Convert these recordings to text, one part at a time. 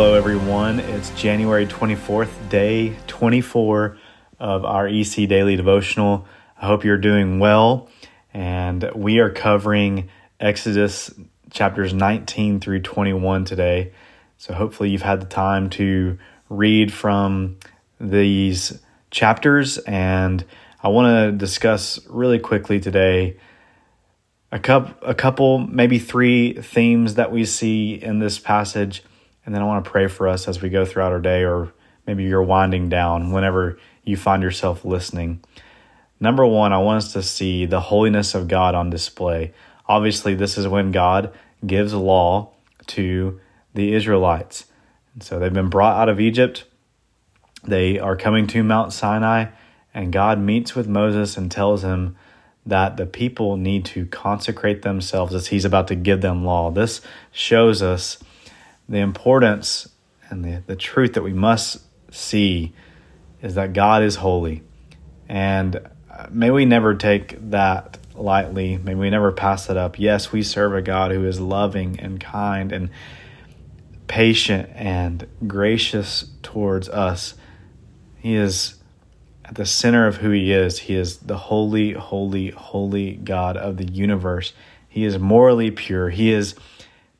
Hello, everyone. It's January 24th, day 24 of our EC Daily Devotional. I hope you're doing well. And we are covering Exodus chapters 19 through 21 today. So hopefully, you've had the time to read from these chapters. And I want to discuss really quickly today a couple, a couple, maybe three themes that we see in this passage, and then I want to pray for us as we go throughout our day, or maybe you're winding down whenever you find yourself listening. Number one, I want us to see the holiness of God on display. Obviously, this is when God gives law to the Israelites. And so they've been brought out of Egypt. They are coming to Mount Sinai, and God meets with Moses and tells him that the people need to consecrate themselves as he's about to give them law. This shows us the importance and the, the truth that we must see is that God is holy. And uh, may we never take that lightly. May we never pass that up. Yes, we serve a God who is loving and kind and patient and gracious towards us. He is at the center of who he is. He is the holy, holy, holy God of the universe. He is morally pure. He is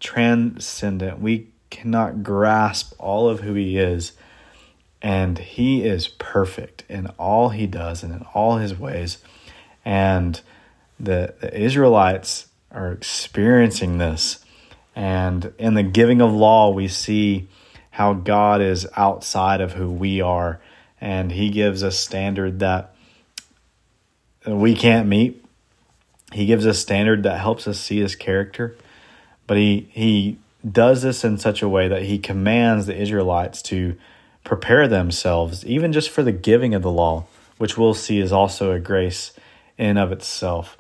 transcendent. We cannot grasp all of who he is. And he is perfect in all he does and in all his ways. And the, the Israelites are experiencing this. And in the giving of law, we see how God is outside of who we are and he gives a standard that we can't meet. He gives a standard that helps us see his character, but he he does this in such a way that he commands the Israelites to prepare themselves even just for the giving of the law, which we'll see is also a grace in of itself.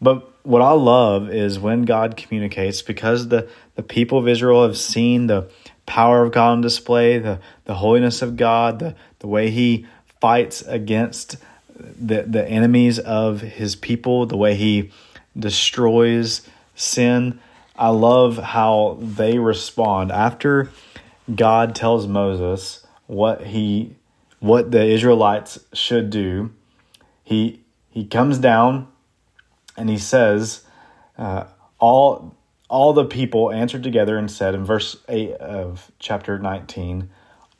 But what I love is when God communicates because the the people of Israel have seen the power of God on display, the, the holiness of God, the, the way he fights against the, the enemies of his people, the way he destroys sin. I love how they respond after God tells Moses what he what the Israelites should do. He he comes down and he says, uh, "All all the people answered together and said in verse 8 of chapter 19,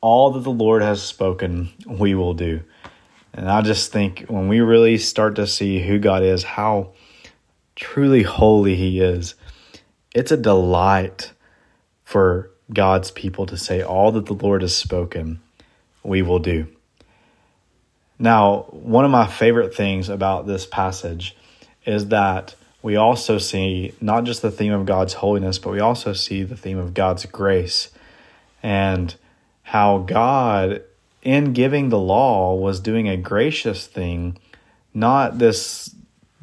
All that the Lord has spoken, we will do. And I just think when we really start to see who God is, how truly holy He is, it's a delight for God's people to say, All that the Lord has spoken, we will do. Now, one of my favorite things about this passage is that we also see not just the theme of God's holiness, but we also see the theme of God's grace and how God, in giving the law, was doing a gracious thing, not this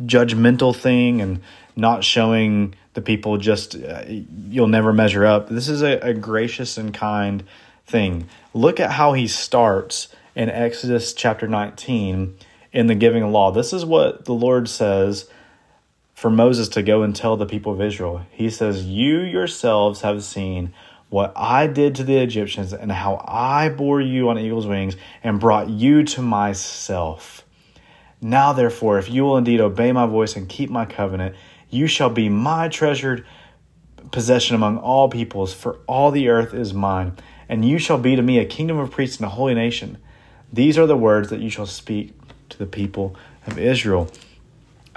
judgmental thing and not showing the people just uh, you'll never measure up. This is a, a gracious and kind thing. Look at how he starts in Exodus chapter 19 in the giving law. This is what the Lord says for Moses to go and tell the people of Israel. He says, You yourselves have seen what I did to the Egyptians and how I bore you on eagle's wings and brought you to myself. Now, therefore, if you will indeed obey my voice and keep my covenant, you shall be my treasured possession among all peoples, for all the earth is mine, and you shall be to me a kingdom of priests and a holy nation. These are the words that you shall speak to the people of Israel.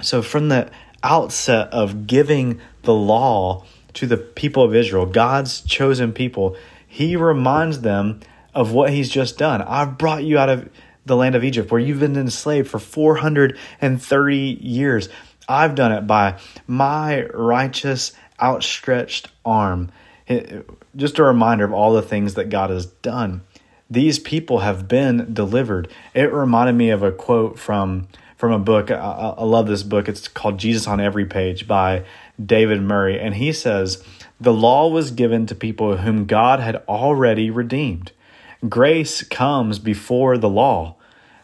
So, from the outset of giving the law to the people of Israel, God's chosen people, he reminds them of what he's just done. I've brought you out of the land of Egypt where you've been enslaved for 430 years. I've done it by my righteous, outstretched arm. just a reminder of all the things that God has done. These people have been delivered. It reminded me of a quote from from a book. I, I love this book. It's called Jesus on Every Page by David Murray. And he says, The law was given to people whom God had already redeemed. Grace comes before the law.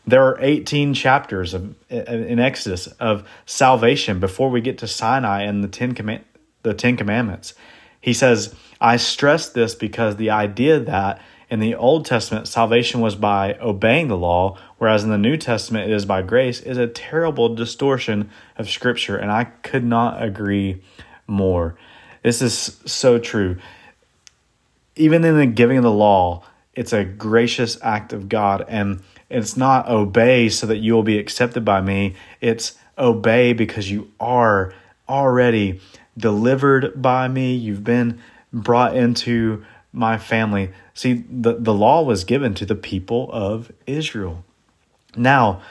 There are 18 chapters of, in Exodus of salvation before we get to Sinai and the Ten, Command, the Ten Commandments. He says, I stress this because the idea that in the Old Testament, salvation was by obeying the law, whereas in the New Testament, it is by grace, is a terrible distortion of Scripture. And I could not agree more. This is so true. Even in the giving of the law, it's a gracious act of God. And it's not obey so that you will be accepted by me. It's obey because you are already delivered by me. You've been brought into my family. See, the, the law was given to the people of Israel. Now,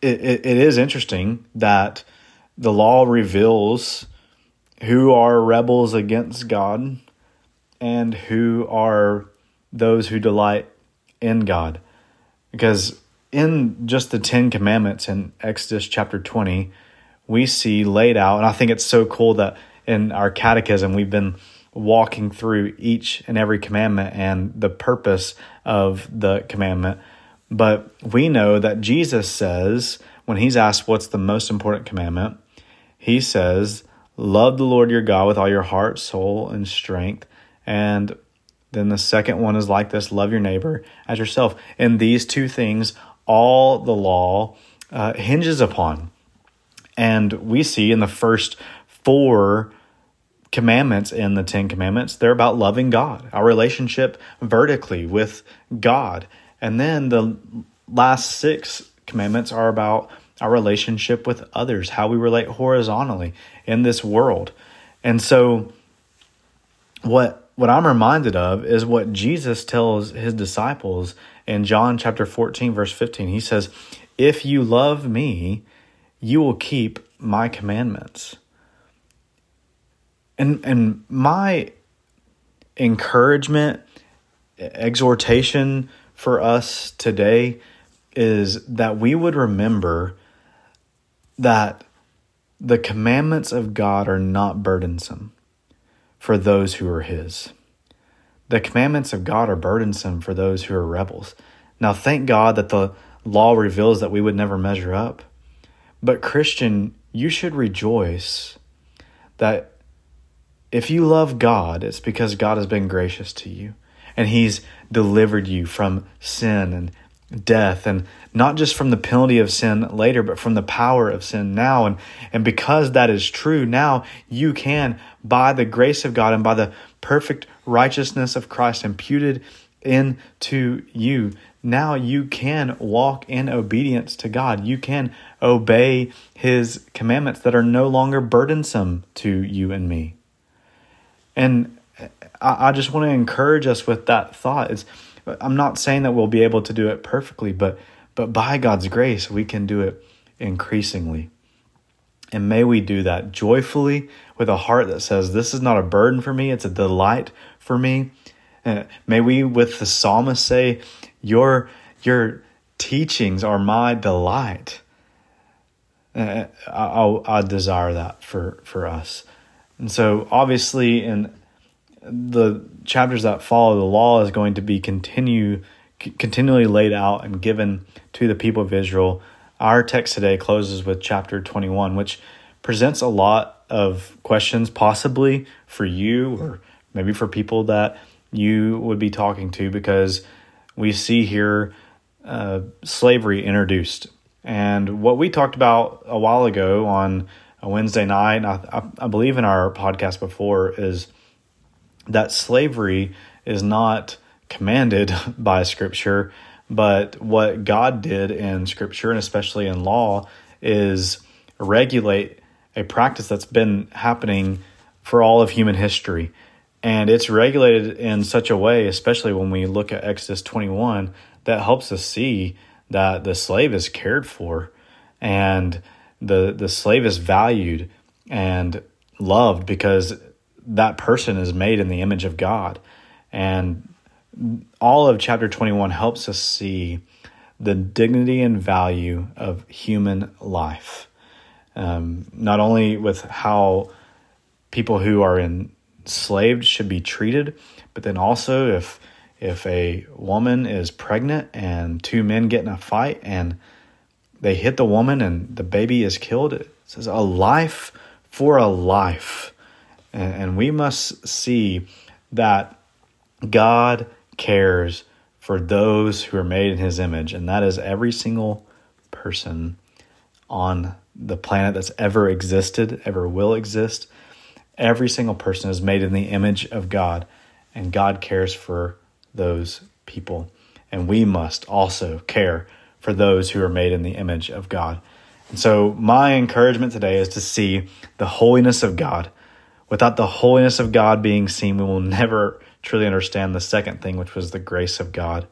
it, it, it is interesting that the law reveals who are rebels against God and who are those who delight in God. Because in just the Ten Commandments in Exodus chapter 20, we see laid out, and I think it's so cool that in our catechism we've been walking through each and every commandment and the purpose of the commandment. But we know that Jesus says, when he's asked what's the most important commandment, he says, Love the Lord your God with all your heart, soul, and strength. And then the second one is like this love your neighbor as yourself. And these two things, all the law uh, hinges upon. And we see in the first four commandments in the Ten Commandments, they're about loving God, our relationship vertically with God. And then the last six commandments are about our relationship with others, how we relate horizontally in this world. And so what what I'm reminded of is what Jesus tells his disciples in John chapter 14 verse 15. He says, "If you love me, you will keep my commandments." And and my encouragement, exhortation for us today is that we would remember that the commandments of God are not burdensome for those who are His. The commandments of God are burdensome for those who are rebels. Now, thank God that the law reveals that we would never measure up. But, Christian, you should rejoice that if you love God, it's because God has been gracious to you and He's delivered you from sin and death and not just from the penalty of sin later but from the power of sin now. And and because that is true now you can by the grace of God and by the perfect righteousness of Christ imputed into you now you can walk in obedience to God. You can obey his commandments that are no longer burdensome to you and me. And I, I just want to encourage us with that thought. It's I'm not saying that we'll be able to do it perfectly, but but by God's grace, we can do it increasingly. And may we do that joyfully with a heart that says, This is not a burden for me, it's a delight for me. Uh, may we, with the psalmist, say, Your, your teachings are my delight. Uh, I, I desire that for, for us. And so, obviously, in the chapters that follow, the law is going to be continue continually laid out and given to the people of Israel. Our text today closes with chapter 21, which presents a lot of questions, possibly for you or maybe for people that you would be talking to, because we see here uh, slavery introduced. And what we talked about a while ago on a Wednesday night, I, I believe in our podcast before, is that slavery is not commanded by Scripture, but what God did in Scripture and especially in law is regulate a practice that's been happening for all of human history. And it's regulated in such a way, especially when we look at Exodus 21, that helps us see that the slave is cared for and the, the slave is valued and loved because that person is made in the image of God. And all of chapter 21 helps us see the dignity and value of human life. Um, not only with how people who are enslaved should be treated, but then also if if a woman is pregnant and two men get in a fight and they hit the woman and the baby is killed, it says a life for a life. And, and we must see that God cares for those who are made in his image, and that is every single person on the planet that's ever existed, ever will exist. Every single person is made in the image of God, and God cares for those people. And we must also care for those who are made in the image of God. And so, my encouragement today is to see the holiness of God. Without the holiness of God being seen, we will never truly understand the second thing, which was the grace of God.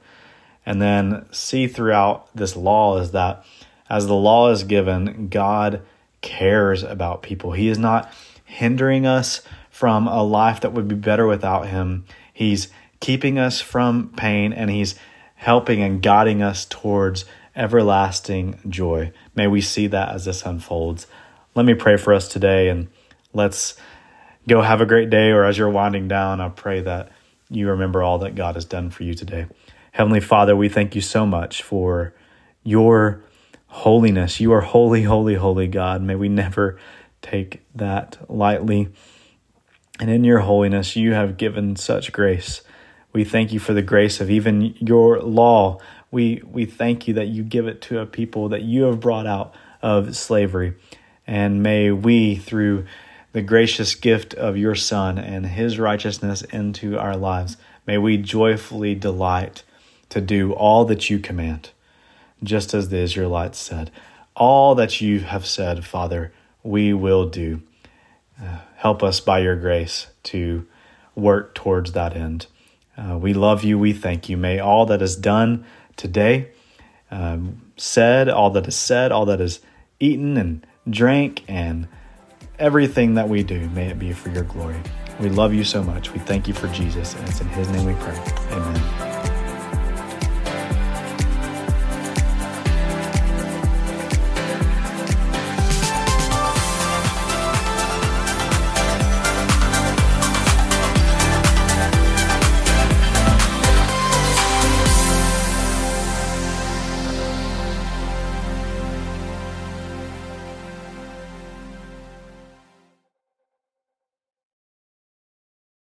And then see throughout this law is that as the law is given, God cares about people. He is not hindering us from a life that would be better without Him. He's keeping us from pain and He's helping and guiding us towards everlasting joy. May we see that as this unfolds. Let me pray for us today and let's go have a great day. Or as you're winding down, I pray that you remember all that God has done for you today. Heavenly Father, we thank you so much for your holiness. You are holy, holy, holy God. May we never take that lightly. And in your holiness, you have given such grace. We thank you for the grace of even your law. We, we thank you that you give it to a people that you have brought out of slavery. And may we, through the gracious gift of your Son and his righteousness into our lives, may we joyfully delight to do all that you command, just as the Israelites said. All that you have said, Father, we will do. Uh, help us by your grace to work towards that end. Uh, we love you. We thank you. May all that is done today, um, said, all that is said, all that is eaten and drank, and everything that we do, may it be for your glory. We love you so much. We thank you for Jesus, and it's in his name we pray. Amen.